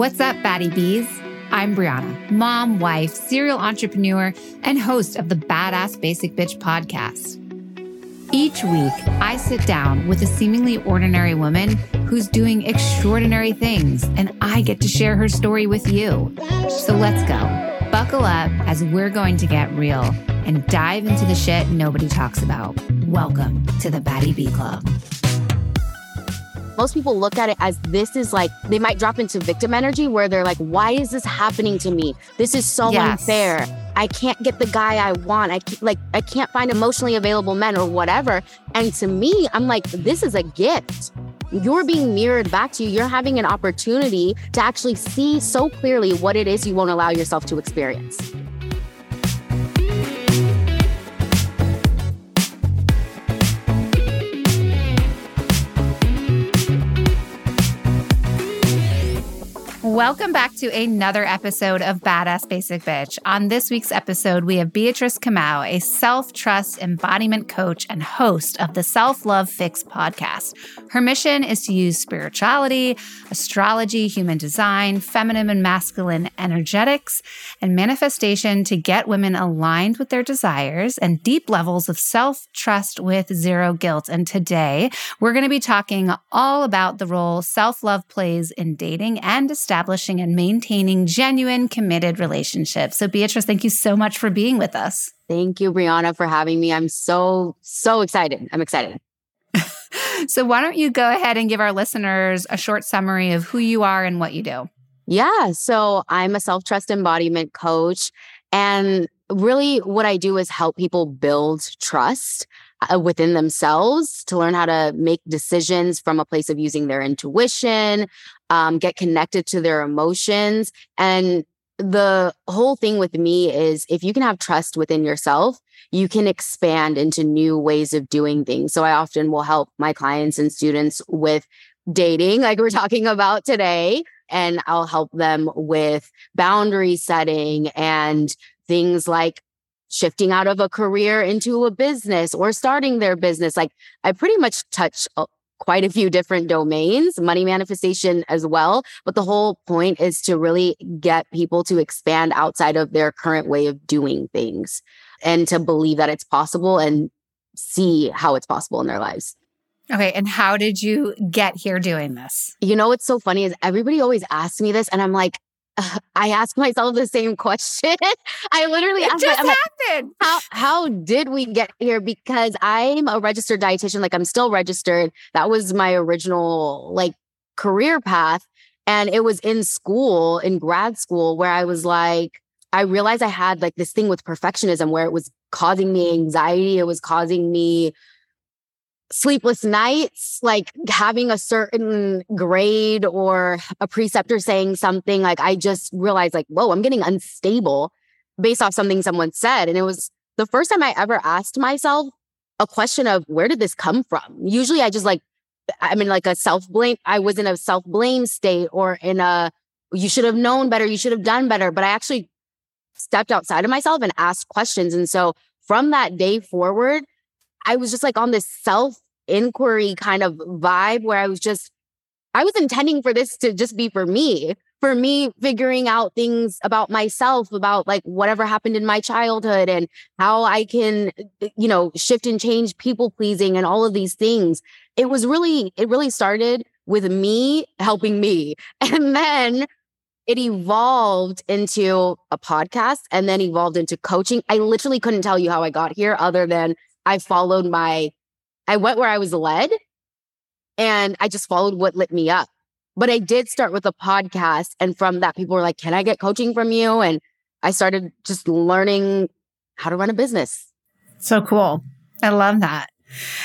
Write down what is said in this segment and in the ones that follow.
What's up, Baddie Bees? I'm Brianna, mom, wife, serial entrepreneur, and host of the Badass Basic Bitch podcast. Each week, I sit down with a seemingly ordinary woman who's doing extraordinary things, and I get to share her story with you. So let's go. Buckle up as we're going to get real and dive into the shit nobody talks about. Welcome to the Baddie Bee Club most people look at it as this is like they might drop into victim energy where they're like why is this happening to me? This is so yes. unfair. I can't get the guy i want. I like i can't find emotionally available men or whatever. And to me i'm like this is a gift. You're being mirrored back to you. You're having an opportunity to actually see so clearly what it is you won't allow yourself to experience Welcome back to another episode of Badass Basic Bitch. On this week's episode, we have Beatrice Kamau, a self trust embodiment coach and host of the Self Love Fix podcast. Her mission is to use spirituality, astrology, human design, feminine and masculine energetics, and manifestation to get women aligned with their desires and deep levels of self trust with zero guilt. And today, we're going to be talking all about the role self love plays in dating and establishing establishing and maintaining genuine, committed relationships. So, Beatrice, thank you so much for being with us. Thank you, Brianna, for having me. I'm so, so excited. I'm excited. so, why don't you go ahead and give our listeners a short summary of who you are and what you do? Yeah. So, I'm a self trust embodiment coach. And really, what I do is help people build trust uh, within themselves to learn how to make decisions from a place of using their intuition, um, get connected to their emotions. And the whole thing with me is if you can have trust within yourself, you can expand into new ways of doing things. So I often will help my clients and students with dating, like we're talking about today. And I'll help them with boundary setting and things like shifting out of a career into a business or starting their business. Like I pretty much touch quite a few different domains, money manifestation as well. But the whole point is to really get people to expand outside of their current way of doing things and to believe that it's possible and see how it's possible in their lives. Okay. And how did you get here doing this? You know, what's so funny is everybody always asks me this, and I'm like, I ask myself the same question. I literally it just my, happened. Like, how how did we get here? Because I'm a registered dietitian. Like I'm still registered. That was my original like career path, and it was in school, in grad school, where I was like, I realized I had like this thing with perfectionism, where it was causing me anxiety. It was causing me sleepless nights, like having a certain grade or a preceptor saying something, like I just realized, like, whoa, I'm getting unstable based off something someone said. And it was the first time I ever asked myself a question of where did this come from? Usually I just like, I'm in like a self blame. I was in a self blame state or in a, you should have known better, you should have done better. But I actually stepped outside of myself and asked questions. And so from that day forward, I was just like on this self inquiry kind of vibe where I was just, I was intending for this to just be for me, for me figuring out things about myself, about like whatever happened in my childhood and how I can, eh, eh, you know, shift and change people pleasing and all of these things. It was really, it really started with me helping me. And then it evolved into a podcast and then evolved into coaching. I literally couldn't tell you how I got here other than I followed my, I went where I was led and I just followed what lit me up. But I did start with a podcast. And from that, people were like, Can I get coaching from you? And I started just learning how to run a business. So cool. I love that.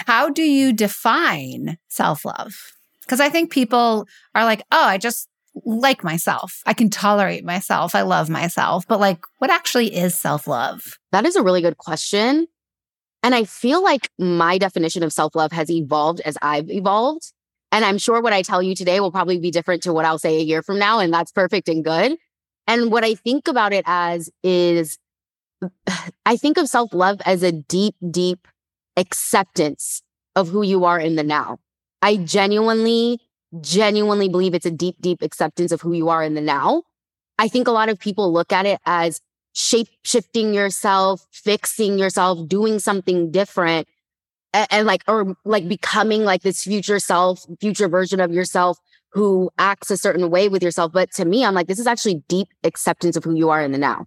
How do you define self love? Because I think people are like, oh, I just like myself. I can tolerate myself. I love myself. But like, what actually is self love? That is a really good question. And I feel like my definition of self love has evolved as I've evolved. And I'm sure what I tell you today will probably be different to what I'll say a year from now. And that's perfect and good. And what I think about it as is I think of self love as a deep, deep acceptance of who you are in the now. I genuinely genuinely believe it's a deep, deep acceptance of who you are in the now. I think a lot of people look at it as shape shifting yourself, fixing yourself, doing something different. And, and, like, or like becoming like this future self, future version of yourself who acts a certain way with yourself. But to me, I'm like, this is actually deep acceptance of who you are in the now.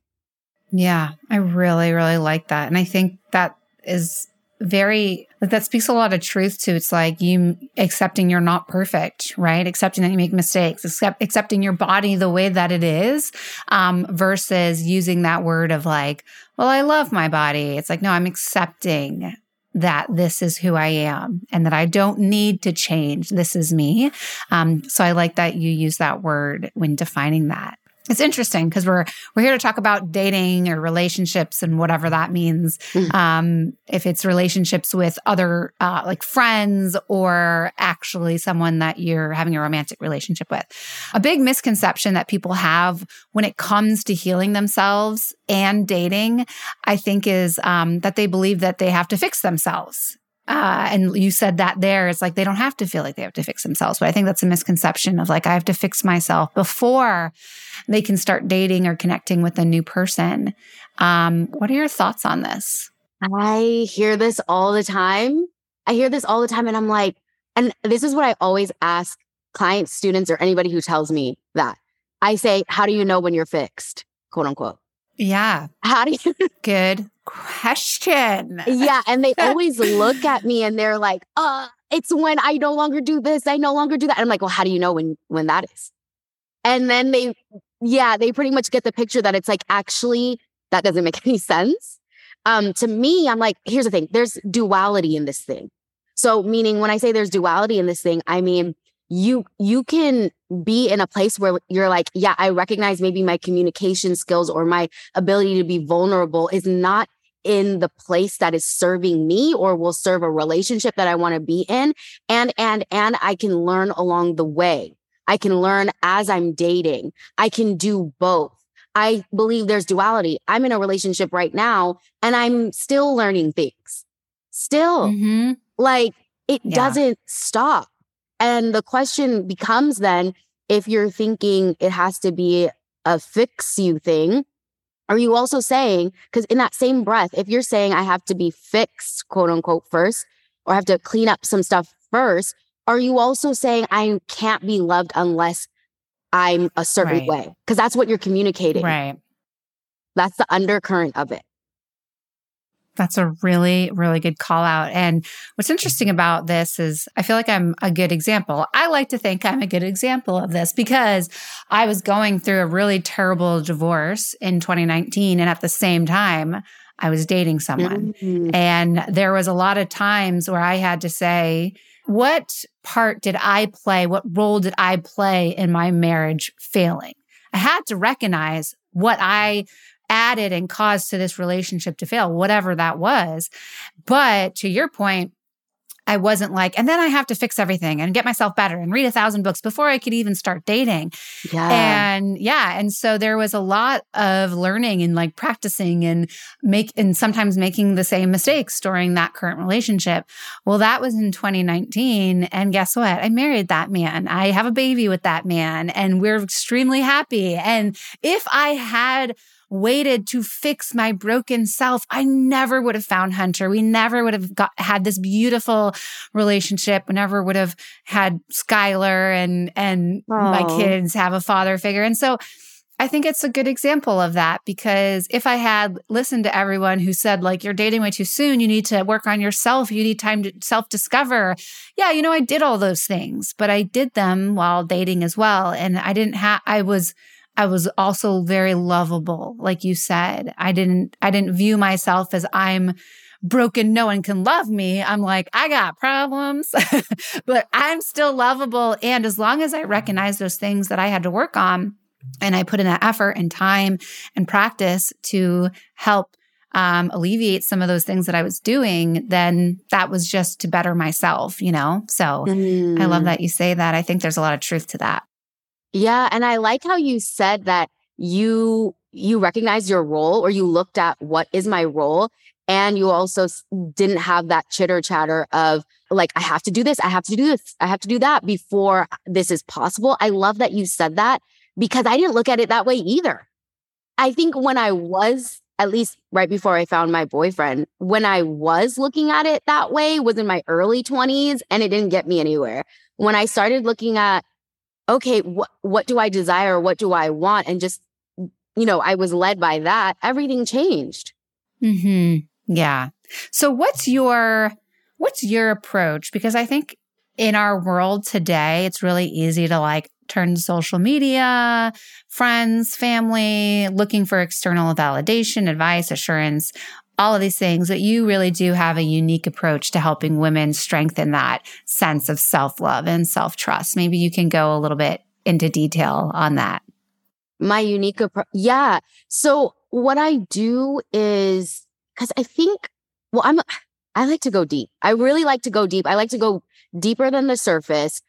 Yeah, I really, really like that. And I think that is very like that speaks a lot of truth to it's like you accepting you're not perfect right? Accepting that you make mistakes accept, accepting your body the way that it is um, versus using that word of like well i love my body. It's like no i'm accepting that this is who i am and that i don't need to change. This is me. Um, so i like that you use that word when defining that it's interesting because we're we're here to talk about dating or relationships and whatever that means. Mm. Um, if it's relationships with other uh, like friends or actually someone that you're having a romantic relationship with, a big misconception that people have when it comes to healing themselves and dating, I think, is um, that they believe that they have to fix themselves uh, and you said that there, it's like they don't have to feel like they have to fix themselves. But I think that's a misconception of like, I have to fix myself before they can start dating or connecting with a new person. Um, what are your thoughts on this? I hear this all the time. I hear this all the time. And I'm like, and this is what I always ask clients, students, or anybody who tells me that. I say, How do you know when you're fixed? Quote unquote. Yeah. How do you? Good question. Yeah. And they always look at me and they're like, uh, it's when I no longer do this, I no longer do that. And I'm like, well, how do you know when when that is? And then they, yeah, they pretty much get the picture that it's like, actually, that doesn't make any sense. Um, to me, I'm like, here's the thing, there's duality in this thing. So meaning when I say there's duality in this thing, I mean you you can be in a place where you're like yeah i recognize maybe my communication skills or my ability to be vulnerable is not in the place that is serving me or will serve a relationship that i want to be in. And and and i can learn along the way. I can learn as i'm dating. I can do both. I believe there's duality. I'm in a relationship right now and i'm still learning things. Still. Mm-hmm. like it yeah. doesn't stop. And the question becomes then if you're thinking it has to be a fix you thing, are you also saying, because in that same breath, if you're saying I have to be fixed, quote unquote, first, or have to clean up some stuff first, are you also saying I can't be loved unless I'm a certain right. way? Because that's what you're communicating. Right. That's the undercurrent of it. That's a really, really good call out. And what's interesting about this is I feel like I'm a good example. I like to think I'm a good example of this because I was going through a really terrible divorce in 2019. And at the same time, I was dating someone. Mm-hmm. And there was a lot of times where I had to say, what part did I play? What role did I play in my marriage failing? I had to recognize what I added and caused to this relationship to fail, whatever that was. But to your point, I wasn't like, and then I have to fix everything and get myself better and read a thousand books before I could even start dating. Yeah. And yeah. And so there was a lot of learning and like practicing and make, and sometimes making the same mistakes during that current relationship. Well, that was in 2019. And guess what? I married that man. I have a baby with that man and we're extremely happy. And if I had, waited to fix my broken self, I never would have found Hunter. We never would have got, had this beautiful relationship. We never would have had Skylar and, and my kids have a father figure. And so I think it's a good example of that because if I had listened to everyone who said, like, you're dating way too soon, you need to work on yourself, you need time to self discover. Yeah, you know, I did all those things, but I did them while dating as well. And I didn't have, I was, I was also very lovable. Like you said, I didn't, I didn't view myself as I'm broken. No one can love me. I'm like, I got problems, but I'm still lovable. And as long as I recognize those things that I had to work on and I put in that effort and time and practice to help um, alleviate some of those things that I was doing, then that was just to better myself, you know? So mm. I love mm. that you say that. I think there's a lot of truth to that. Yeah, and I like how you said that you you recognize your role or you looked at what is my role And you also didn't have that chitter chatter of like, I have to do this. I have to do this. I have to do that before this is possible. I love that you said that because I didn't look at it that way either. I think when I was, at least right before I found my boyfriend, when I was looking at it that way was in my early 20s and it didn't get me anywhere. When I started looking at, okay, what, what do I desire? What do I want? And just, you know, I was led by that, everything changed. Hmm. Yeah. So what's your what's your approach? Because I think in our world today, it's really easy to like turn to social media, friends, family, looking for external validation, advice, assurance, all of these things, but you really do have a unique approach to helping women strengthen that sense of self love and self trust. Maybe you can go a little bit into detail on that. My unique approach. Yeah. So, what I do is because I think, well, I'm, I like to go deep. I really like to go deep. I like to go deeper than the surface.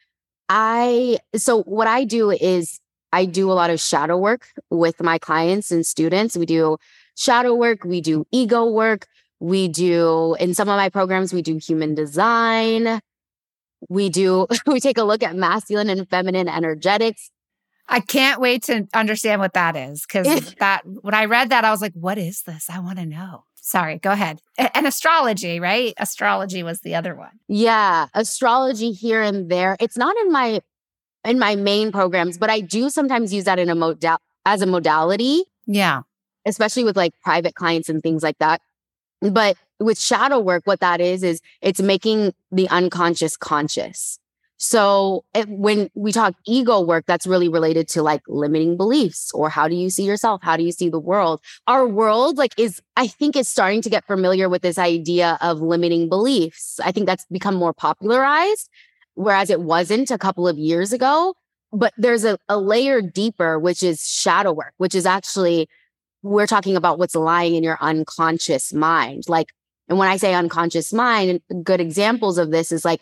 I, so what I do is I do a lot of shadow work with my clients and students. We do shadow work, we do ego work, we do, in some of my programs, we do human design. We do, we take a look at masculine and feminine energetics. I can't wait to understand what that is because that when I read that, I was like, what is this? I want to know. Sorry, go ahead. And astrology, right? Astrology was the other one. Yeah, astrology here and there. It's not in my in my main programs, but I do sometimes use that in a modal as a modality. Yeah. Especially with like private clients and things like that. But with shadow work, what that is, is it's making the unconscious conscious. So when we talk ego work, that's really related to like limiting beliefs or how do you see yourself? How do you see the world? Our world, like, is, I think, is starting to get familiar with this idea of limiting beliefs. I think that's become more popularized, whereas it wasn't a couple of years ago. But there's a, a layer deeper, which is shadow work, which is actually, we're talking about what's lying in your unconscious mind. Like, and when I say unconscious mind, good examples of this is like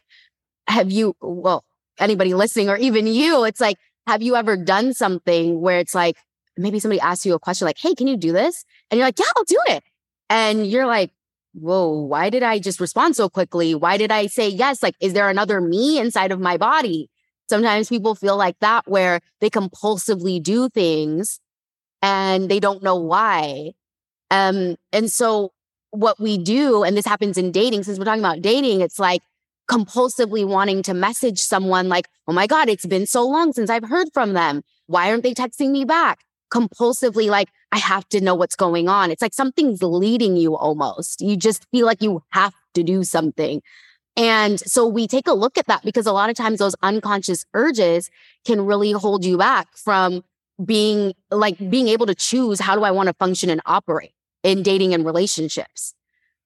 have you, well, anybody listening or even you, it's like, have you ever done something where it's like, maybe somebody asks you a question like, hey, can you do this? And you're like, yeah, I'll do it. And you're like, whoa, why did I just respond so quickly? Why did I say yes? Like, is there another me inside of my body? Sometimes people feel like that where they compulsively do things and they don't know why. Um, and so what we do, and this happens in dating, since we're talking about dating, it's like compulsively wanting to message someone like, oh my God, it's been so long since I've heard from them. Why aren't they texting me back? Compulsively, like, I have to know what's going on. It's like something's leading you almost. You just feel like you have to do something. And so we take a look at that because a lot of times those unconscious urges can really hold you back from being like being able to choose how do I want to function and operate in dating and relationships.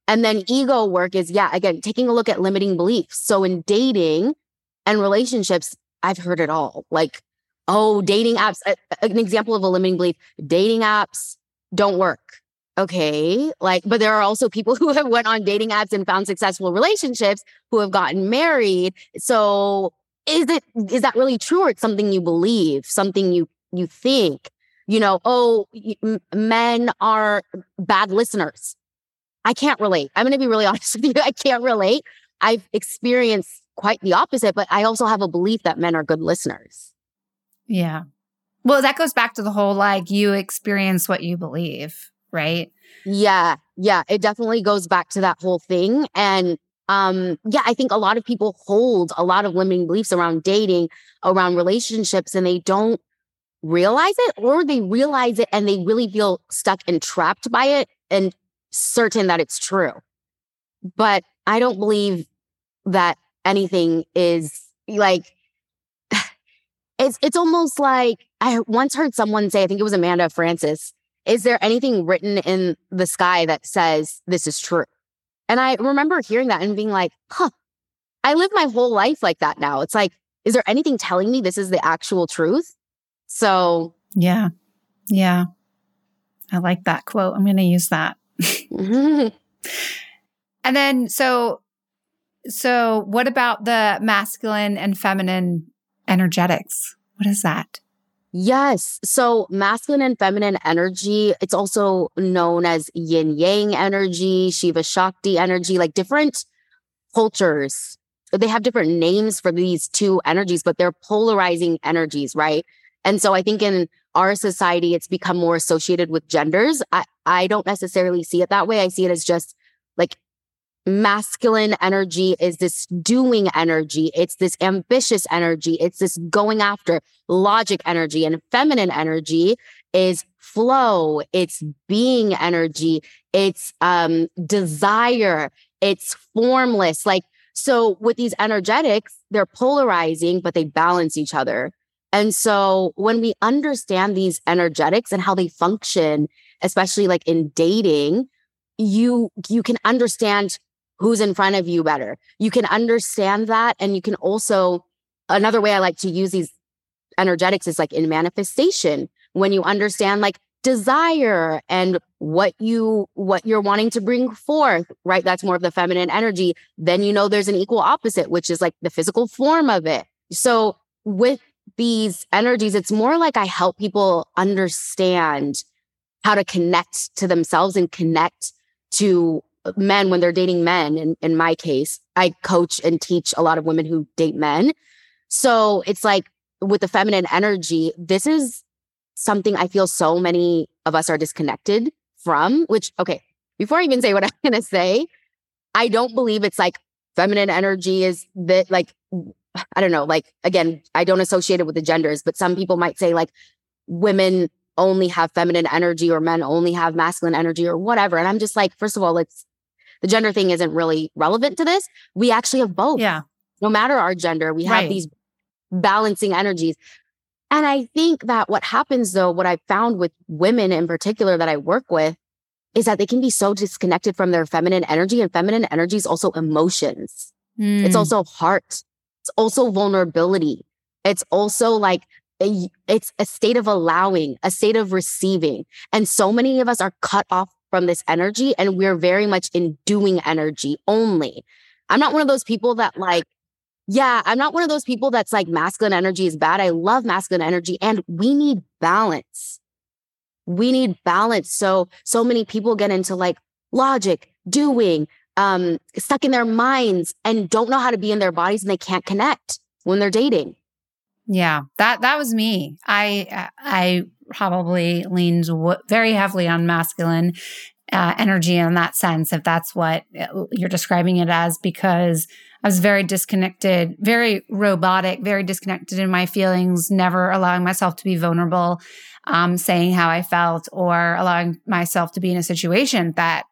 And then ego work is, yeah, again, taking a look at limiting beliefs. So in dating and relationships, I've heard it all. Like, oh, dating apps, an example of a limiting belief, dating apps don't work. Okay. Like, but there are also people who have went on dating apps and found successful relationships who have gotten married. So is it, is that really true or it's something you believe, something you, you think? You know, oh, men are bad listeners I can't relate. I'm going to be really honest with you. I can't relate. I've experienced quite the opposite, but I also have a belief that men are good listeners. Yeah. Well, that goes back to the whole like you experience what you believe, right? Yeah. Yeah. It definitely goes back to that whole thing. And um, yeah, I think a lot of people hold a lot of limiting beliefs around dating, around relationships, and they don't realize it or they realize it and they really feel stuck and trapped by it and certain that it's true. But I don't believe that anything is like it's it's almost like I once heard someone say, I think it was Amanda Frances, is there anything written in the sky that says this is true? And I remember hearing that and being like, huh, I live my whole life like that now. It's like, is there anything telling me this is the actual truth? So, yeah. Yeah. I like that quote. I'm going to use that. and then so so what about the masculine and feminine energetics? What is that? Yes. So masculine and feminine energy, it's also known as yin yang energy, Shiva Shakti energy, like different cultures. They have different names for these two energies, but they're polarizing energies, right? And so I think in our society, it's become more associated with genders. I, I don't necessarily see it that way. I see it as just like masculine energy is this doing energy. It's this ambitious energy. It's this going after logic energy. And feminine energy is flow. It's being energy. It's um, desire. It's formless. Like, so with these energetics, they're polarizing, but they balance each other. And so when we understand these energetics and how they function, especially like in dating, you you can understand who's in front of you better. You can understand that. And you can also, another way I like to use these energetics is like in manifestation, when you understand like desire and what you what you're wanting to bring forth right that's more of the feminine energy then you know there's an equal opposite which is like the physical form of it so with these energies it's more like i help people understand how to connect to themselves and connect to men when they're dating men. In, in my case, I coach and teach a lot of women who date men. So it's like with the feminine energy, this is something I feel so many of us are disconnected from, which, okay, before I even say what I'm going to say, I don't believe it's like feminine energy is that like, I don't know, like, again, I don't associate it with the genders, but some people might say like women only have feminine energy or men only have masculine energy or whatever. And I'm just like, first of all, let's the gender thing isn't really relevant to this. We actually have both. Yeah. No matter our gender, we have right. these balancing energies. And I think that what happens though, what I've found with women in particular that I work with is that they can be so disconnected from their feminine energy and feminine energy is also emotions. Mm. It's also heart. It's also vulnerability. It's also like a, it's a state of allowing, a state of receiving. And so many of us are cut off from this energy and we're very much in doing energy only. I'm not one of those people that like, yeah, I'm not one of those people that's like masculine energy is bad. I love masculine energy and we need balance. We need balance. So, so many people get into like logic, doing, um, stuck in their minds and don't know how to be in their bodies and they can't connect when they're dating. Yeah, that that was me. I I probably leaned w- very heavily on masculine uh, energy in that sense, if that's what uh, you're describing it as, because I was very disconnected, very robotic, very disconnected in my feelings, never allowing myself to be vulnerable, um, saying how I felt, or allowing myself to be in a situation that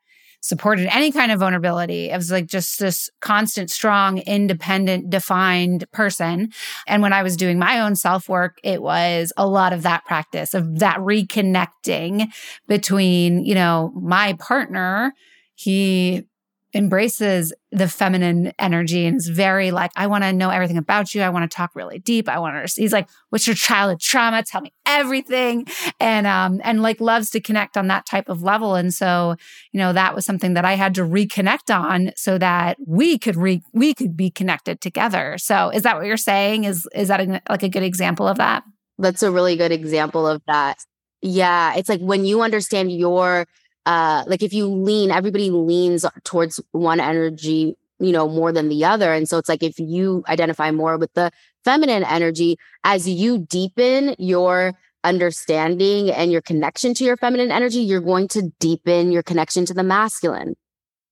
supported any kind of vulnerability. It was like just this constant, strong, independent, defined person. And when I was doing my own self work, it was a lot of that practice of that reconnecting between, you know, my partner. He embraces the feminine energy and is very like, I want to know everything about you. I want to talk really deep. I want to, he's like, what's your childhood trauma? Tell me everything. And, um, and like loves to connect on that type of level. And so, you know, that was something that I had to reconnect on so that we could re, we could be connected together. So is that what you're saying? Is, is that a, like a good example of that? That's a really good example of that. Yeah. It's like when you understand your uh like if you lean everybody leans towards one energy you know more than the other. And so it's like if you identify more with the feminine energy as you deepen your understanding and your connection to your feminine energy you're going to deepen your connection to the masculine.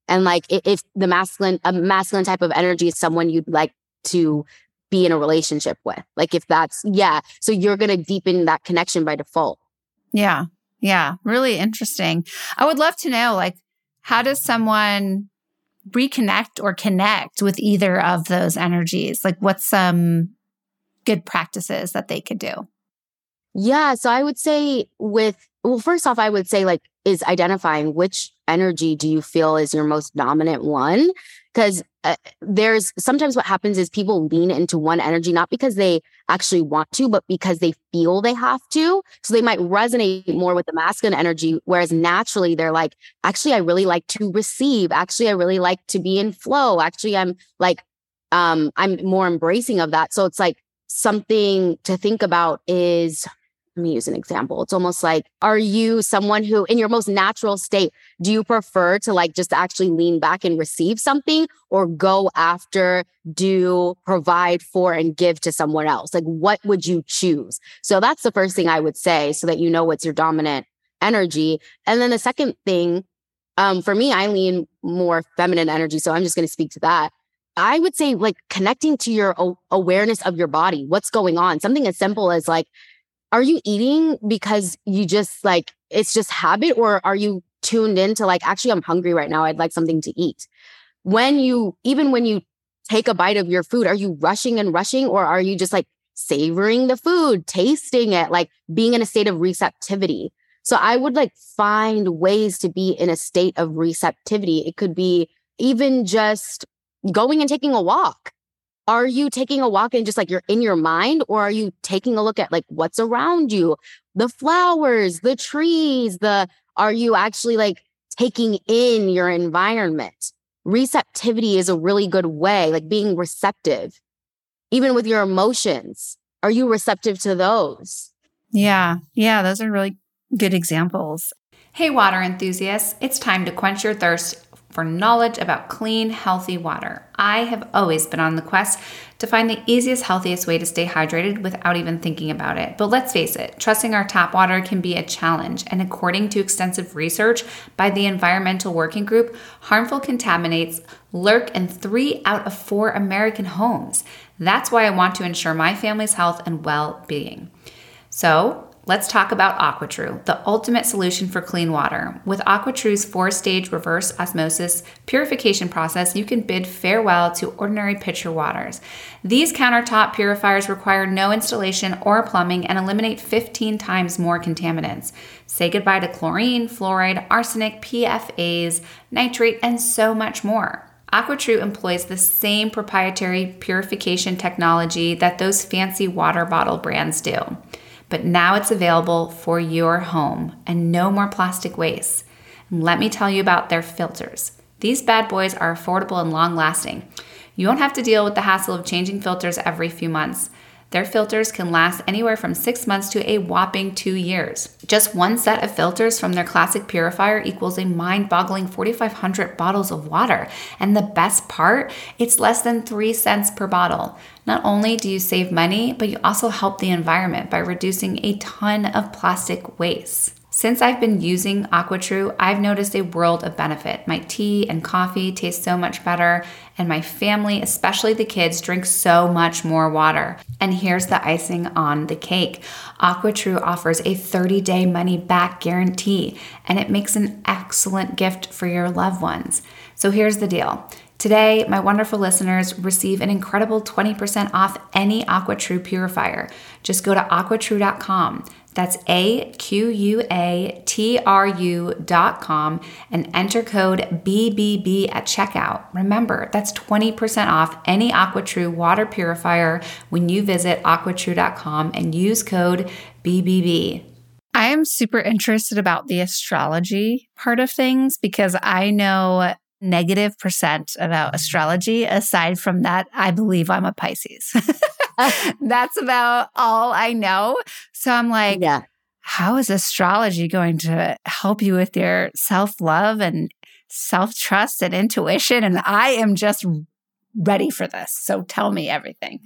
And like if the masculine a masculine type of energy is someone you'd like to be in a relationship with like if that's yeah so you're going to deepen that connection by default. Yeah yeah, really interesting. I would love to know like how does someone reconnect or connect with either of those energies? Like what's some good practices that they could do? Yeah, so I would say with well first off I would say like is identifying which energy do you feel is your most dominant one because uh, there's sometimes what happens is people lean into one energy not because they actually want to but because they feel they have to. So they might resonate more with the masculine energy whereas naturally they're like actually i really like to receive. Actually i really like to be in flow. Actually i'm like um i'm more embracing of that. So it's like something to think about is let me use an example. It's almost like, are you someone who, in your most natural state, do you prefer to like just actually lean back and receive something or go after, do, provide for, and give to someone else? Like, what would you choose? So that's the first thing I would say so that you know what's your dominant energy. And then the second thing, um, for me, I lean more feminine energy. So I'm just going to speak to that. I would say like connecting to your awareness of your body, what's going on. Something as simple as like, are you eating because you just like it's just habit or are you tuned into like actually I'm hungry right now. I'd like something to eat. When you even when you take a bite of your food, are you rushing and rushing or are you just like savoring the food, tasting it, like being in a state of receptivity? So I would like find ways to be in a state of receptivity. It could be even just going and taking a walk. Are you taking a walk and just like you're in your mind, or are you taking a look at like what's around you, the flowers, the trees, the are you actually like taking in your environment? Receptivity is a really good way, like being receptive, even with your emotions. Are you receptive to those? Yeah. Yeah. Those are really good examples. Hey, water enthusiasts, it's time to quench your thirst for knowledge about clean, healthy water. I have always been on the quest to find the easiest, healthiest way to stay hydrated without even thinking about it. But let's face it, trusting our tap water can be a challenge. And according to extensive research by the Environmental Working Group, harmful contaminants lurk in three out of four American homes. That's why I want to ensure my family's health and well being. So, Let's talk about AquaTrue, the ultimate solution for clean water. With AquaTrue's four stage reverse osmosis purification process, you can bid farewell to ordinary pitcher waters. These countertop purifiers require no installation or plumbing and eliminate 15 times more contaminants. Say goodbye to chlorine, fluoride, arsenic, PFAs, nitrate, and so much more. AquaTrue employs the same proprietary purification technology that those fancy water bottle brands do but now it's available for your home and no more plastic waste. And let me tell you about their filters. These bad boys are affordable and long lasting. You won't have to deal with the hassle of changing filters every few months. Their filters can last anywhere from six months to a whopping two years. Just one set of filters from their classic purifier equals a mind boggling 4,500 bottles of water. And the best part, it's less than three cents per bottle. Not only do you save money, but you also help the environment by reducing a ton of plastic waste. Since I've been using AquaTrue, I've noticed a world of benefit. My tea and coffee taste so much better, and my family, especially the kids, drink so much more water. And here's the icing on the cake AquaTrue offers a 30 day money back guarantee, and it makes an excellent gift for your loved ones. So here's the deal. Today, my wonderful listeners receive an incredible 20% off any AquaTrue purifier. Just go to aquatrue.com. That's A Q U A T R U dot com and enter code BBB at checkout. Remember, that's 20% off any AquaTrue water purifier when you visit aquatrue.com and use code BBB. I am super interested about the astrology part of things because I know negative percent about astrology. Aside from that, I believe I'm a Pisces. That's about all I know. So I'm like, yeah. how is astrology going to help you with your self love and self trust and intuition? And I am just ready for this. So tell me everything.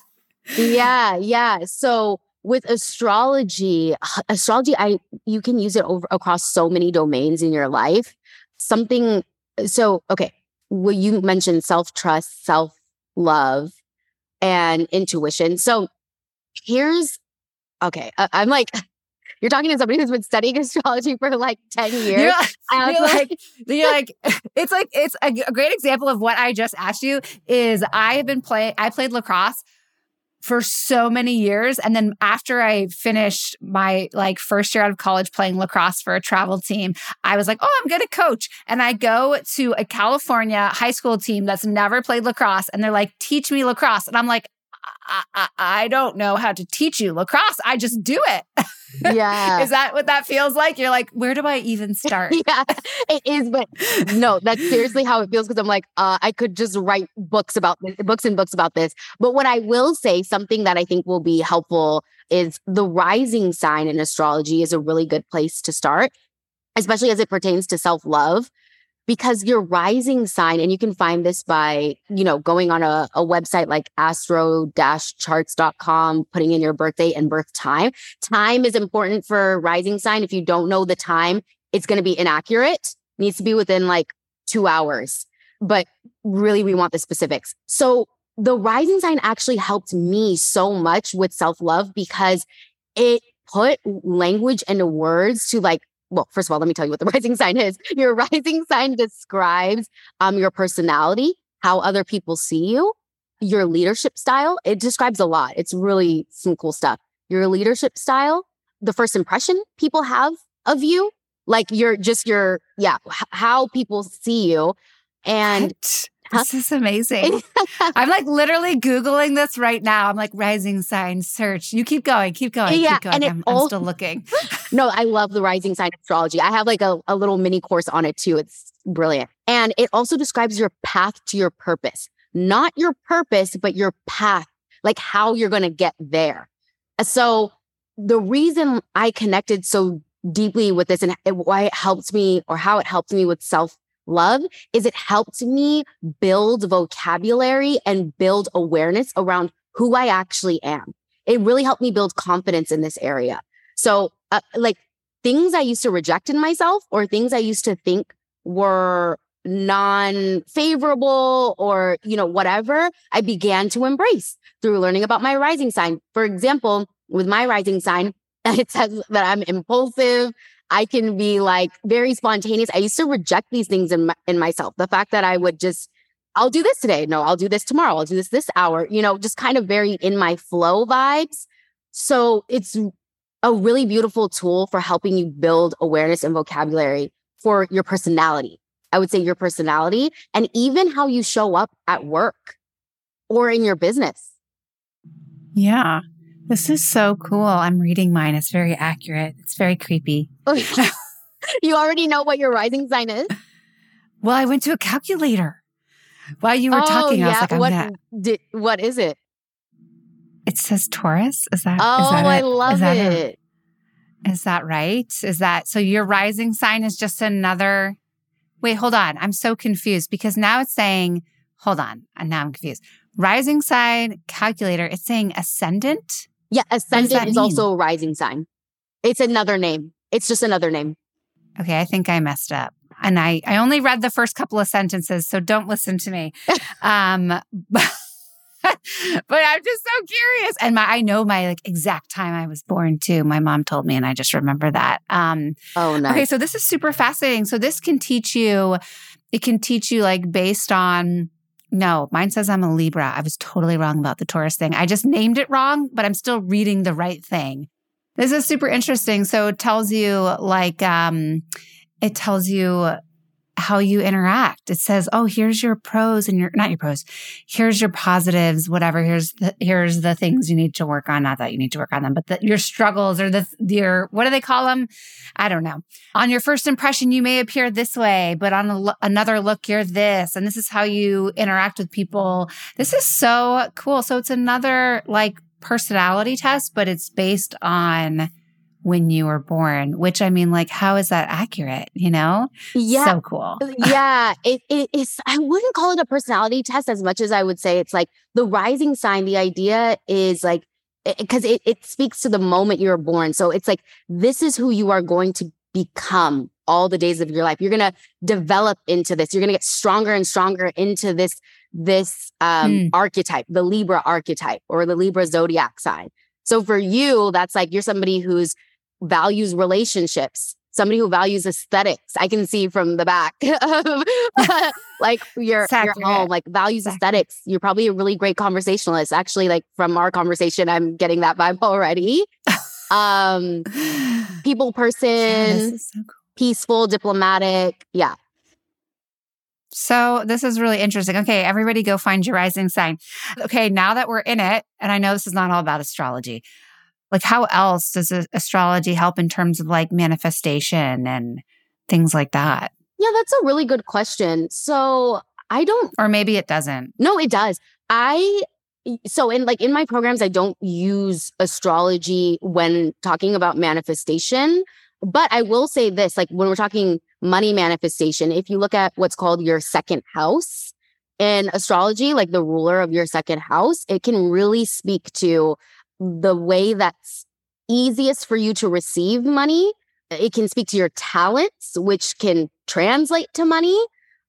yeah. Yeah. So, with astrology astrology i you can use it over across so many domains in your life something so okay well you mentioned self-trust self-love and intuition so here's okay I, i'm like you're talking to somebody who's been studying astrology for like 10 years. You're, you're like, you're like, it's like, it's a, a great example of what I just asked you is I have been playing, I played lacrosse for so many years. And then after I finished my like first year out of college playing lacrosse for a travel team, I was like, oh, I'm going to coach. And I go to a California high school team that's never played lacrosse and they're like, teach me lacrosse. And I'm like, I, I, I don't know how to teach you lacrosse. I just do it. Yeah. is that what that feels like? You're like, where do I even start? yeah, it is. But no, that's seriously how it feels because I'm like, uh, I could just write books about this, books and books about this. But what I will say, something that I think will be helpful is the rising sign in astrology is a really good place to start, especially as it pertains to self love because your rising sign, and you can find this by, you know, going on a, a website like astro-charts.com, putting in your birthday and birth time. Time is important for rising sign. If you don't know the time, it's going to be inaccurate. It needs to be within like two hours. But really, we want the specifics. So the rising sign actually helped me so much with self-love because it put language into words to like well, first of all, let me tell you what the rising sign is. Your rising sign describes um, your personality, how other people see you, your leadership style. It describes a lot. It's really some cool stuff. Your leadership style, the first impression people have of you, like your just your yeah, how people see you, and what? This is amazing. I'm like literally Googling this right now. I'm like rising sign search. You keep going, keep going, Yeah, keep going. and I'm, I'm still looking. no, I love the rising sign astrology. I have like a, a little mini course on it too. It's brilliant. And it also describes your path to your purpose, not your purpose, but your path, like how you're going to get there. So the reason I connected so deeply with this and why it helped me or how it helped me with self love is it helped me build vocabulary and build awareness around who I actually am. It really helped me build confidence in this area. So, uh, like things I used to reject in myself or things I used to think were non favorable or, you know, whatever, I began to embrace through learning about my rising sign. For example, with my rising sign, it says that I'm impulsive. I can be like very spontaneous. I used to reject these things in, my, in myself. The fact that I would just, I'll do this today. No, I'll do this tomorrow. I'll do this this hour, you know, just kind of very in my flow vibes. So it's a really beautiful tool for helping you build awareness and vocabulary for your personality. I would say your personality and even how you show up at work or in your business. Yeah. This is so cool. I'm reading mine. It's very accurate. It's very creepy. Oh, you already know what your rising sign is. Well, I went to a calculator while you were oh, talking. I was yeah. like, I'm what, gonna, di- what is it? it says Taurus. Is that? Oh, is that oh, I love is that it. Is that right? Is that so? Your rising sign is just another. Wait, hold on. I'm so confused because now it's saying, hold on. And now I'm confused. Rising sign calculator. It's saying ascendant. Yeah, ascendant is also a rising sign. It's another name. It's just another name. Okay, I think I messed up. And I, I only read the first couple of sentences, so don't listen to me. um, but, but I'm just so curious. And my I know my like exact time I was born too. My mom told me, and I just remember that. Um, Oh, nice. Okay, so this is super fascinating. So this can teach you, it can teach you like based on no, mine says I'm a Libra. I was totally wrong about the Taurus thing. I just named it wrong, but I'm still reading the right thing. This is super interesting. So it tells you like um it tells you how you interact. It says, "Oh, here's your pros and your not your pros. Here's your positives, whatever. Here's the here's the things you need to work on. Not that you need to work on them, but the, your struggles or the your what do they call them? I don't know. On your first impression, you may appear this way, but on a another look, you're this, and this is how you interact with people. This is so cool. So it's another like personality test, but it's based on." When you were born, which I mean, like, how is that accurate? You know, yeah. so cool. yeah, it, it is. I wouldn't call it a personality test as much as I would say it's like the rising sign. The idea is like, because it, it speaks to the moment you were born. So it's like, this is who you are going to become all the days of your life. You're going to develop into this. You're going to get stronger and stronger into this, this um, Hmm. archetype, the Libra archetype or the Libra zodiac sign. So for you, that's like you're somebody who's values relationships, somebody who values aesthetics. I can see from the back, like your your home, like values aesthetics. You're probably a really great conversationalist. Actually, like from our conversation, I'm getting that vibe already. um, people person, Yeah, so cool. peaceful, diplomatic. Yeah, So this is really interesting. Okay, everybody go find your rising sign. Okay, now that we're in it, and I know this is not all about astrology, like how else does astrology help in terms of like manifestation and things like that? Yeah, that's a really good question. So I don't or maybe it doesn't. No, it does. I so in like in my programs I don't use astrology when talking about manifestation, but I will say this like when we're talking money manifestation, if you look at what's called your second house in astrology, like the ruler of your second house, it can really speak to the way that's easiest for you to receive money. It can speak to your talents, which can translate to money.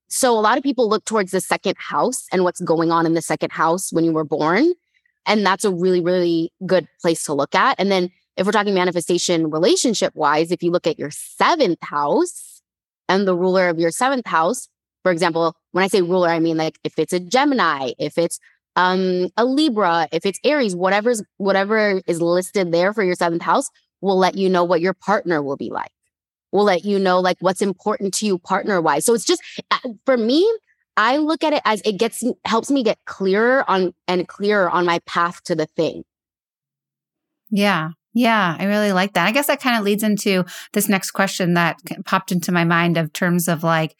So a lot of people look towards the second house and what's going on in the second house when you were born. And that's a really, really good place to look at. And then if we're talking manifestation relationship wise, if you look at your seventh house and the ruler of your seventh house, for example, when I say ruler, I mean like if it's a Gemini, if it's um, a Libra, if it's Aries, whatever's whatever is listed there for your seventh house will let you know what your partner will be like. Will let you know like what's important to you partner wise. So it's just uh, for me, I look at it as it gets helps me get clearer on and clearer on my path to the thing. Yeah. Yeah, I really like that. I guess that kind of leads into this next question that popped into my mind of terms of like,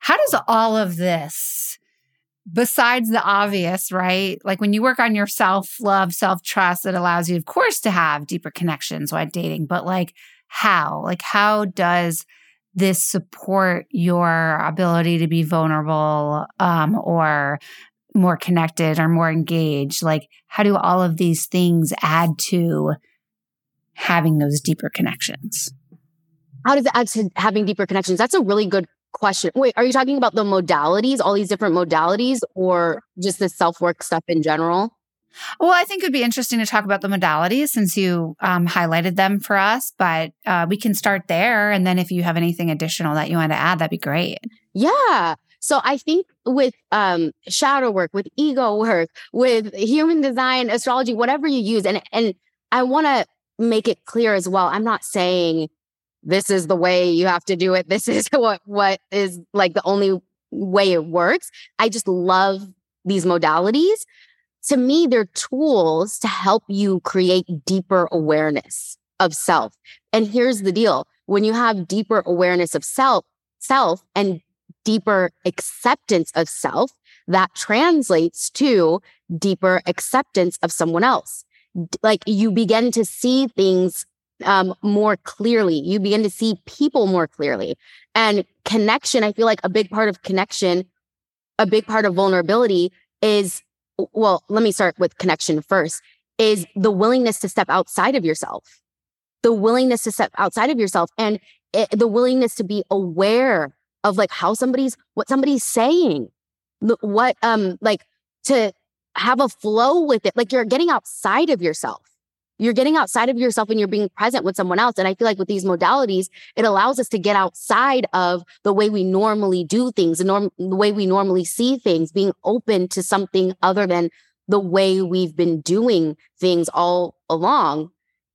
how does all of this, besides the obvious, right? Like when you work on your self love, self trust, it allows you, of course, to have deeper connections while dating. But like, how? Like, how does this support your ability to be vulnerable um, or more connected or more engaged? Like, how do all of these things add to having those deeper connections? How does it add to having deeper connections? That's a really good question. Wait, are you talking about the modalities, all these different modalities, or just the self work stuff in general? Well, I think it'd be interesting to talk about the modalities since you um, highlighted them for us, but uh, we can start there. And then if you have anything additional that you want to add, that'd be great. Yeah. So I think with um, shadow work, with ego work, with human design, astrology, whatever you use, and and I want to make it clear as well. I'm not saying this is the way you have to do it. This is what what is like the only way it works. I just love these modalities. To me, they're tools to help you create deeper awareness of self. And here's the deal. When you have deeper awareness of self, self and deeper acceptance of self, that translates to deeper acceptance of someone else like you begin to see things um, more clearly. You begin to see people more clearly. And connection, I feel like a big part of connection, a big part of vulnerability is, well, let me start with connection first, is the willingness to step outside of yourself, the willingness to step outside of yourself and it, the willingness to be aware of like how somebody's, what somebody's saying, what, um, like to have a flow with it. Like you're getting outside of yourself. You're getting outside of yourself and you're being present with someone else. And I feel like with these modalities, it allows us to get outside of the way we normally do things, the, norm- the way we normally see things, being open to something other than the way we've been doing things all along.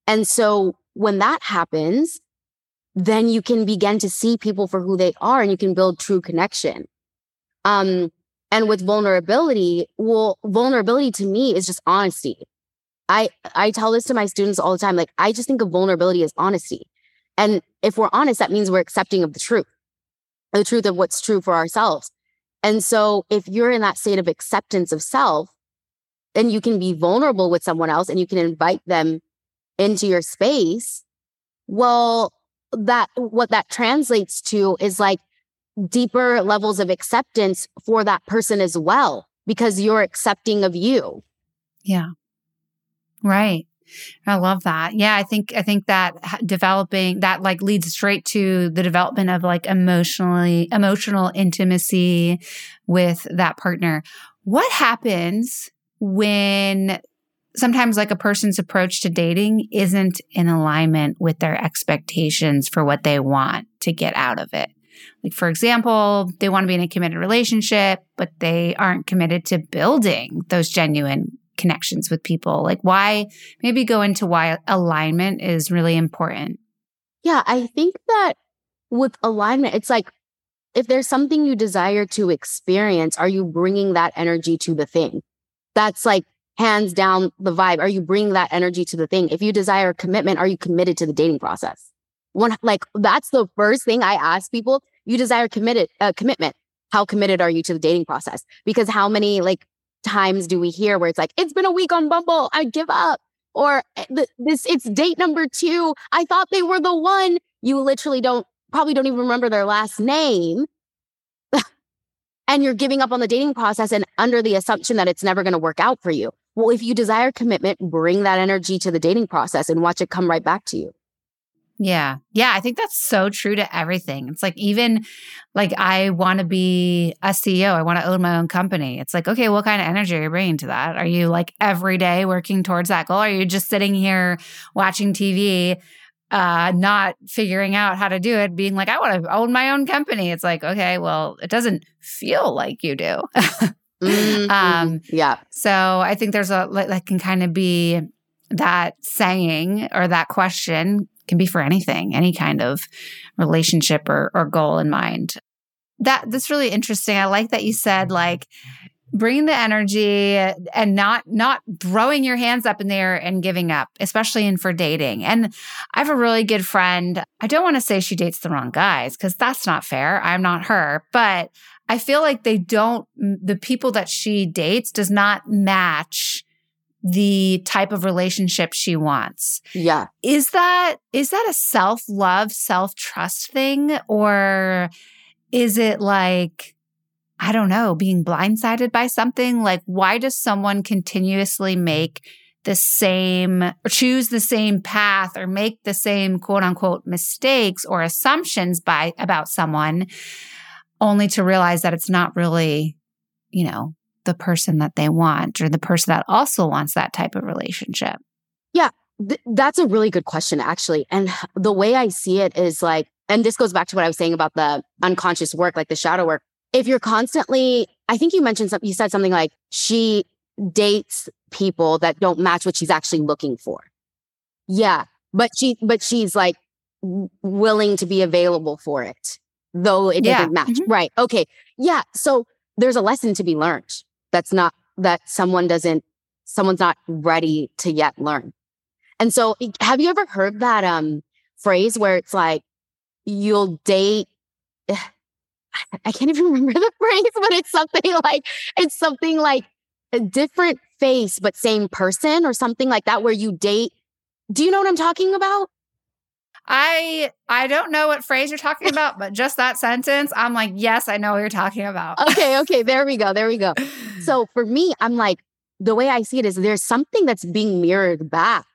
And so when that happens, then you can begin to see people for who they are and you can build true connection. Um, and with vulnerability, well, vulnerability to me is just honesty. I I tell this to my students all the time. Like, I just think of vulnerability as honesty. And if we're honest, that means we're accepting of the truth, the truth of what's true for ourselves. And so if you're in that state of acceptance of self, then you can be vulnerable with someone else and you can invite them into your space. Well, that what that translates to is like deeper levels of acceptance for that person as well, because you're accepting of you. Yeah. Right. I love that. Yeah, I think I think that developing that like leads straight to the development of like emotionally emotional intimacy with that partner. What happens when sometimes like a person's approach to dating isn't in alignment with their expectations for what they want to get out of it? Like, for example, they want to be in a committed relationship, but they aren't committed to building those genuine connections with people. Like, why, maybe go into why alignment is really important. Yeah, I think that with alignment, it's like if there's something you desire to experience, are you bringing that energy to the thing? That's like hands down the vibe. Are you bringing that energy to the thing? If you desire commitment, are you committed to the dating process? One, like that's the first thing I ask people. You desire committed, uh, commitment. How committed are you to the dating process? Because how many like times do we hear where it's like, it's been a week on Bumble. I give up. Or eh, this, it's date number two. I thought they were the one. You literally don't, probably don't even remember their last name. and you're giving up on the dating process and under the assumption that it's never going to work out for you. Well, if you desire commitment, bring that energy to the dating process and watch it come right back to you. Yeah. Yeah. I think that's so true to everything. It's like, even like, I want to be a CEO, I want to own my own company. It's like, okay, what kind of energy are you bringing to that? Are you like every day working towards that goal? Are you just sitting here watching TV, uh, not figuring out how to do it, being like, I want to own my own company? It's like, okay, well, it doesn't feel like you do. mm-hmm. um, yeah. So I think there's a, like that can kind of be that saying or that question can be for anything, any kind of relationship or, or goal in mind. That that's really interesting. I like that you said mm-hmm. like bringing the energy and not not throwing your hands up in the air and giving up especially in for dating. And i have a really good friend. I don't want to say she dates the wrong guys because that's not fair. I'm not her. But i feel like they don't the people that she dates does not match the type of relationship she wants. Yeah. Is that is that a self-love, self-trust thing or is it like I don't know, being blindsided by something? Like why does someone continuously make the same or choose the same path or make the same quote unquote mistakes or assumptions by about someone only to realize that it's not really, you know, the person that they want or the person that also wants that type of relationship? Yeah, th- that's a really good question, actually. And the way I see it is like, and this goes back to what I was saying about the unconscious work, like the shadow work. If you're constantly, I think you mentioned something, you said something like she dates people that don't match what she's actually looking for. Yeah. But she, but she's like willing to be available for it, though it doesn't match. Mm-hmm. Right. Okay. Yeah. So there's a lesson to be learned that's not that someone doesn't someone's not ready to yet learn. And so have you ever heard that um phrase where it's like you'll date I can't even remember the phrase, but it's something like it's something like a different face but same person or something like that where you date. Do you know what I'm talking about? I I don't know what phrase you're talking about, but just that sentence, I'm like, yes, I know what you're talking about. okay, okay, there we go. There we go. So for me, I'm like, the way I see it is there's something that's being mirrored back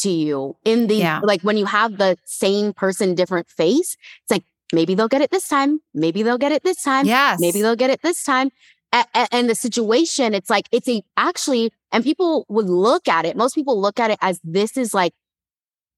to you in the yeah. like when you have the same person, different face. It's like maybe they'll get it this time, maybe they'll get it this time, yes, maybe they'll get it this time. and the situation, it's like it's a actually, and people would look at it. Most people look at it as this is like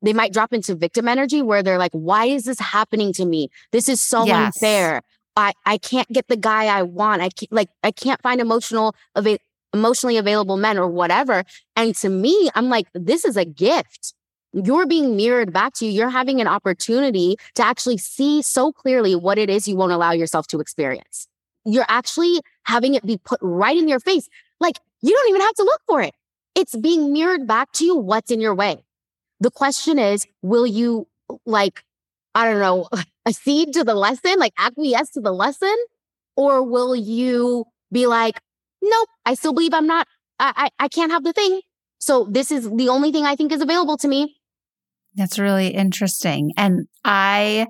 they might drop into victim energy where they're like, why is this happening to me? This is so yes. unfair. I, I can't get the guy I want. I can't, like, I can't find emotional, ava- emotionally available men or whatever. And to me, I'm like, this is a gift. You're being mirrored back to you. You're having an opportunity to actually see so clearly what it is you won't allow yourself to experience. You're actually having it be put right in your face. Like, you don't even have to look for it. It's being mirrored back to you what's in your way. The question is, will you like, I don't know, accede to the lesson, like acquiesce to the lesson? Or will you be like, nope, I still believe I'm not, I, I, I can't have the thing. So this is the only thing I think is available to me. That's really interesting. And I,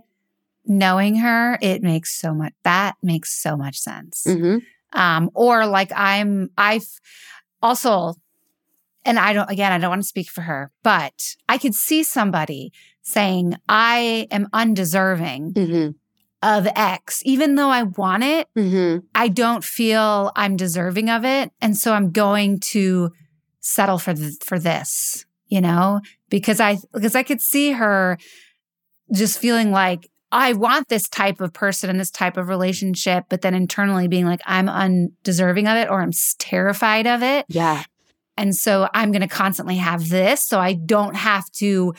knowing her, it makes so much, that makes so much sense. Mm-hmm. Um, or like I'm, I've also and I don't, again, I don't want to speak for her, but I could see somebody saying, I am undeserving mm-hmm. of X, even though I want it, mm-hmm. I don't feel I'm deserving of it. And so I'm going to settle for, th- for this, you know, because I, because I could see her just feeling like, I want this type of person and this type of relationship, but then internally being like, I'm undeserving of it or I'm terrified of it. Yeah. And so I'm going to constantly have this so I don't have to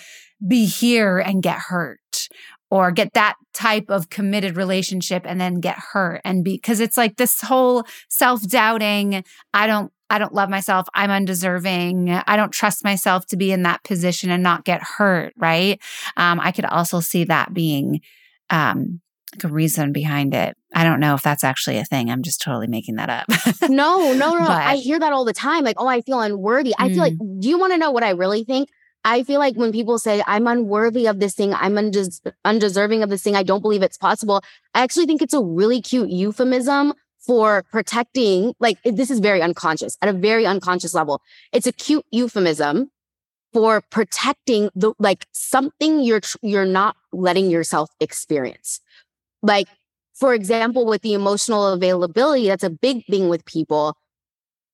be here and get hurt or get that type of committed relationship and then get hurt. And be because it's like this whole self-doubting i don't i don't love myself i'm undeserving i don't trust myself to be in that position and not get hurt right? Um, i could also see that being um, like a reason behind it i don't know if that's actually a thing i'm just totally making that up no no no but, i hear that all the time like oh i feel unworthy i mm. feel like mm. do you want to know what i really think I feel like when people say, I'm unworthy of this thing, I'm undes- undeserving of this thing, I don't believe it's possible, I actually think it's a really cute euphemism for protecting. Like, this is very unconscious at a very unconscious level. It's a cute euphemism for protecting the like something you're you're not letting yourself experience like for example with the emotional availability that's a big thing with people.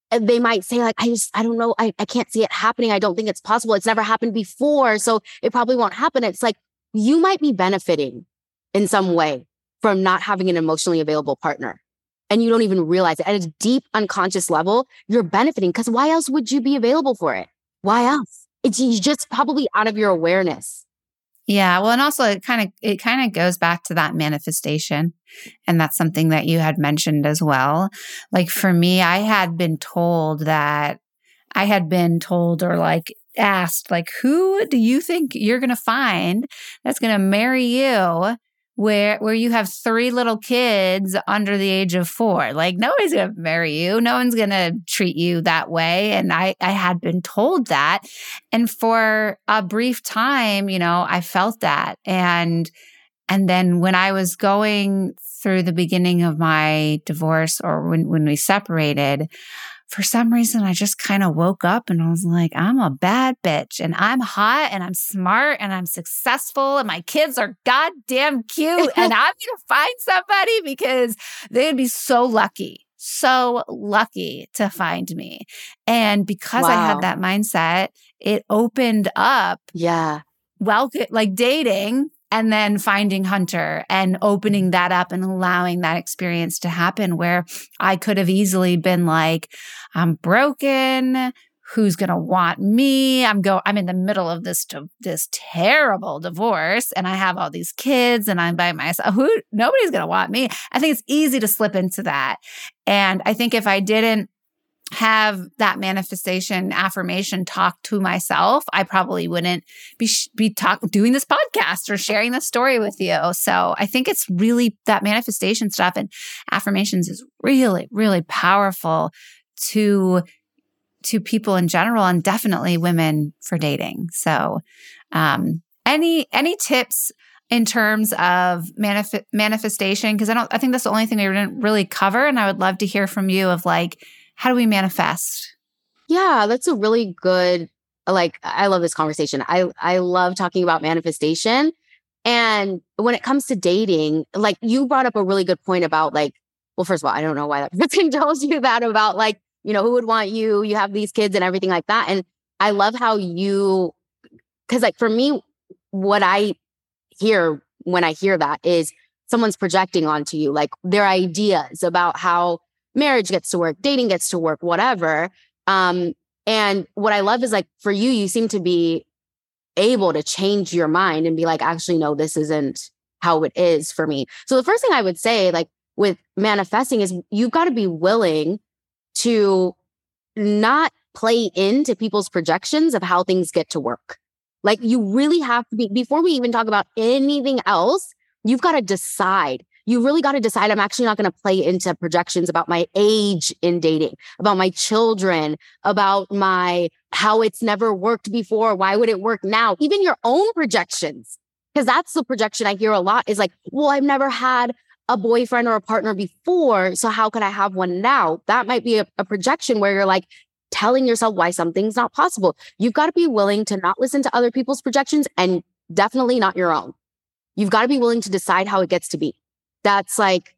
They might say like i just i don't know I, I can't see it happening. I don't think it's possible. It's never happened before so it probably won't happen. It's like you might be benefiting in some way from not having an emotionally available partner and you don't even realize it. At a deep unconscious level you're benefiting because why else would you be available for it? Why else? It's just probably out of your awareness yeah, well and also it kind of it kind of goes back to that manifestation and that's something that you had mentioned as well. Like for me, I had been told that I had been told or like asked like who do you think you're going to find that's going to marry you where where you have three little kids under the age of four. Like nobody's gonna marry you. No one's gonna treat you that way. And I I had been told that. And for a brief time, you know, I felt that. And and then when I was going through the beginning of my divorce or when, when we separated, for some reason, I just kind of woke up and I was like, I'm a bad bitch and I'm hot and I'm smart and I'm successful and my kids are goddamn cute and I'm going to find somebody because they'd be so lucky, so lucky to find me. And because wow. I had that mindset, it opened up. Yeah. Welcome, like dating and then finding Hunter and opening that up and allowing that experience to happen where I could have easily been like, I'm broken. Who's going to want me? I'm go I'm in the middle of this this terrible divorce and I have all these kids and I'm by myself. Who nobody's going to want me. I think it's easy to slip into that. And I think if I didn't have that manifestation affirmation talk to myself, I probably wouldn't be be talk, doing this podcast or sharing this story with you. So I think it's really that manifestation stuff and affirmations is really really powerful to to people in general and definitely women for dating. So um any any tips in terms of manif- manifestation because I don't I think that's the only thing we didn't really cover and I would love to hear from you of like how do we manifest? Yeah, that's a really good like I love this conversation. I I love talking about manifestation. And when it comes to dating, like you brought up a really good point about like, well, first of all, I don't know why that person tells you that about like, you know, who would want you, you have these kids and everything like that. And I love how you cuz like for me what I hear when I hear that is someone's projecting onto you like their ideas about how marriage gets to work, dating gets to work, whatever. Um, and what I love is like for you, you seem to be able to change your mind and be like, actually, no, this isn't how it is for me. So the first thing I would say, like with manifesting, is you've got to be willing to not play into people's projections of how things get to work. Like you really have to be, before we even talk about anything else, you've got to decide you really got to decide I'm actually not going to play into projections about my age in dating, about my children, about my how it's never worked before. Why would it work now? Even your own projections. Because that's the projection I hear a lot is like, well, I've never had a boyfriend or a partner before. So how could I have one now? That might be a, a projection where you're like, telling yourself why something's not possible. You've got to be willing to not listen to other people's projections and definitely not your own. You've got to be willing to decide how it gets to be that's like,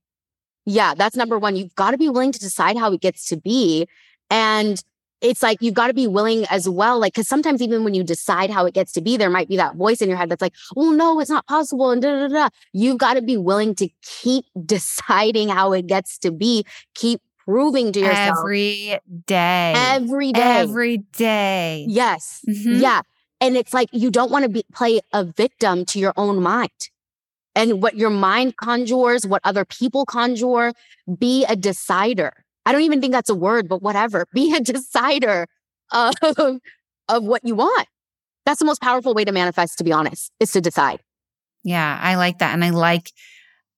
yeah, that's number one. You've got to be willing to decide how it gets to be. And it's like you've got to be willing as well. Like, because sometimes even when you decide how it gets to be, there might be that voice in your head that's like, well, no, it's not possible. And da da da. You've got to be willing to keep deciding how it gets to be, keep proving to yourself every day, every day, every day. Yes. Mm-hmm. Yeah. And it's like you don't want to be play a victim to your own mind. And what your mind conjures, what other people conjure. Be a decider. I don't even think that's a word, but whatever. Be a decider of, of what you want. That's the most powerful way to manifest, to be honest, is to decide. Yeah, I like that. And I like,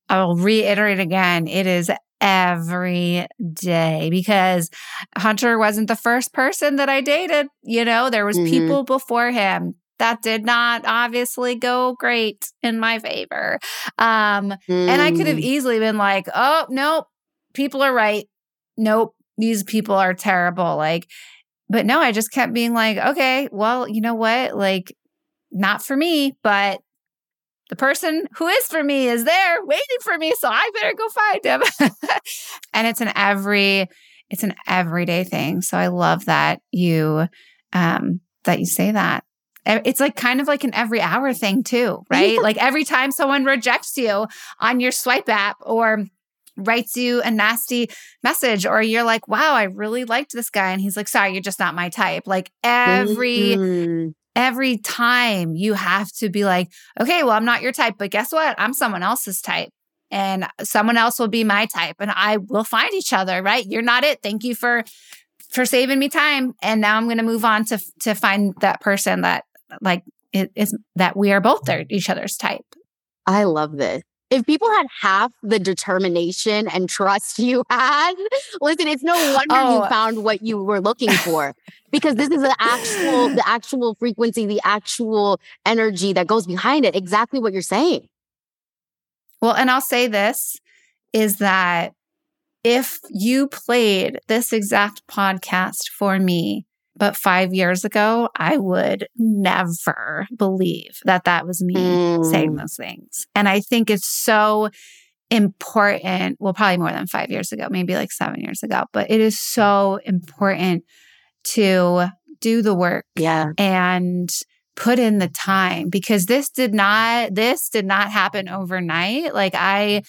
I'll reiterate again, it is every day because Hunter wasn't the first person that I dated. You know, there was mm-hmm. people before him that did not obviously go great in my favor. Um, mm. and I could have mm. easily been like, oh, nope, people are right. Nope, these people are terrible. Like, but no, I just kept being like, okay, well, you know what? Like, not for me, but the person who is for me is there waiting for me. So I better go find him. and it's an every, it's an everyday thing. So I love that you, um, that you say that. It's like kind of like an every hour thing too, right? Yeah. Like every time someone rejects you on your swipe app or writes you a nasty message or you're like, wow, I really liked this guy. And he's like, sorry, you're just not my type. Like every, mm-hmm. every time you have to be like, okay, well, I'm not your type, but guess what? I'm someone else's type and someone else will be my type and I will find each other, right? You're not it. Thank you for, for saving me time. And now I'm going to move on to, to find that person that like it is that we are both their, each other's type. I love this if people had half the determination and trust you had, listen, it's no wonder oh. you found what you were looking for because this is the actual, the actual frequency, the actual energy that goes behind it. Exactly what you're saying. Well, and I'll say this is that if you played this exact podcast for me but five years ago, I would never believe that that was me mm. saying those things. And I think it's so important. Well, probably more than five years ago, maybe like seven years ago, but it is so important to do the work. Yeah. And put in the time because this did not this did not happen overnight like i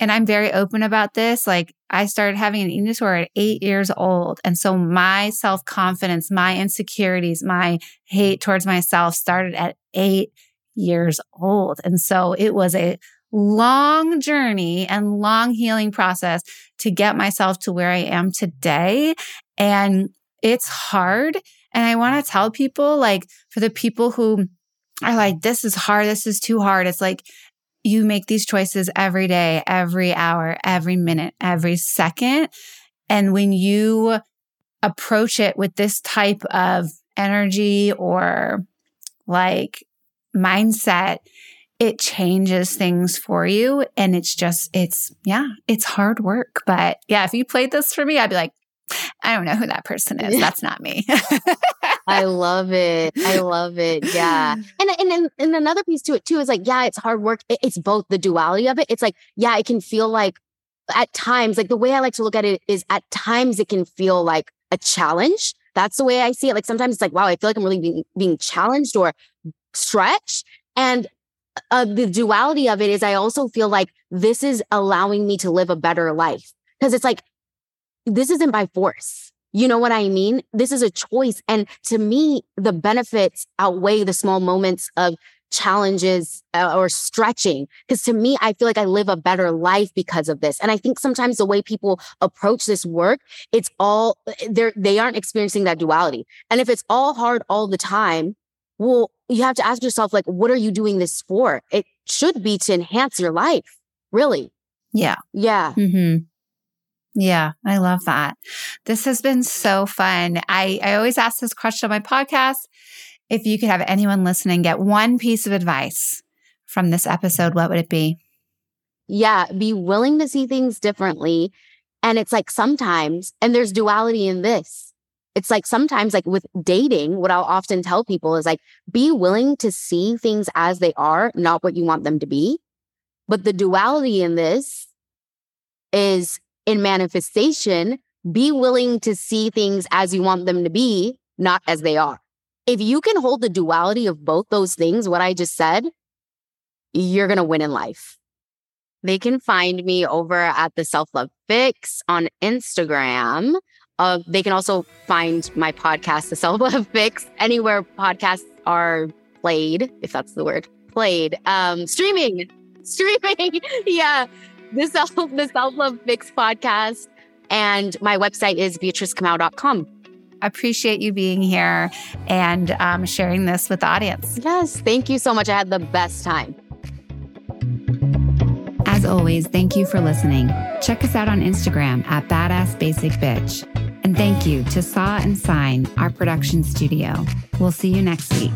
and I'm very open about this. Like I started having an eating disorder at eight years old. And so my self confidence, my insecurities, my hate towards myself started at eight years old. And so it was a long journey and long healing process to get myself to where I am today. And it's hard. And I want to tell people, like, for the people who are like, this is hard, this is too hard. It's like, you make these choices every day, every hour, every minute, every second. And when you approach it with this type of energy or like mindset, it changes things for you. And it's just, it's, yeah, it's hard work. But yeah, if you played this for me, I'd be like, I don't know who that person is. That's not me. I love it. I love it. Yeah. And, and and another piece to it too is like, yeah, it's hard work. It's both the duality of it. It's like, yeah, it can feel like at times, like the way I like to look at it is at times it can feel like a challenge. That's the way I see it. Like sometimes it's like, wow, I feel like I'm really being, being challenged or stretched. And uh, the duality of it is I also feel like this is allowing me to live a better life. Cause it's like this isn't by force. You know what I mean? This is a choice. And to me, the benefits outweigh the small moments of challenges uh, or stretching. Because to me, I feel like I live a better life because of this. And I think sometimes the way people approach this work, it's all they're they aren't experiencing that duality. And if it's all hard all the time, well, you have to ask yourself, like, what are you doing this for? It should be to enhance your life, really. Yeah. Yeah. Mm-hmm. Yeah, I love that. This has been so fun. I, I always ask this question on my podcast. If you could have anyone listening get one piece of advice from this episode, what would it be? Yeah, be willing to see things differently. And it's like sometimes, and there's duality in this. It's like sometimes, like with dating, what I'll often tell people is like, be willing to see things as they are, not what you want them to be. But the duality in this is in manifestation, be willing to see things as you want them to be, not as they are. If you can hold the duality of both those things, what I just said, you're going to win in life. They can find me over at the Self Love Fix on Instagram. Uh, they can also find my podcast, The Self Love Fix, anywhere podcasts are played, if that's the word, played, um, streaming streaming. Yeah. The self the self love fix podcast. And my website is beatricekamau.com. Appreciate you being here and um, sharing this with the audience. Yes. Thank you so much. I had the best time. As always, thank you for listening. Check us out on Instagram at Badass Basic Bitch. And thank you to Saw and Sign, our production studio. We'll see you next week.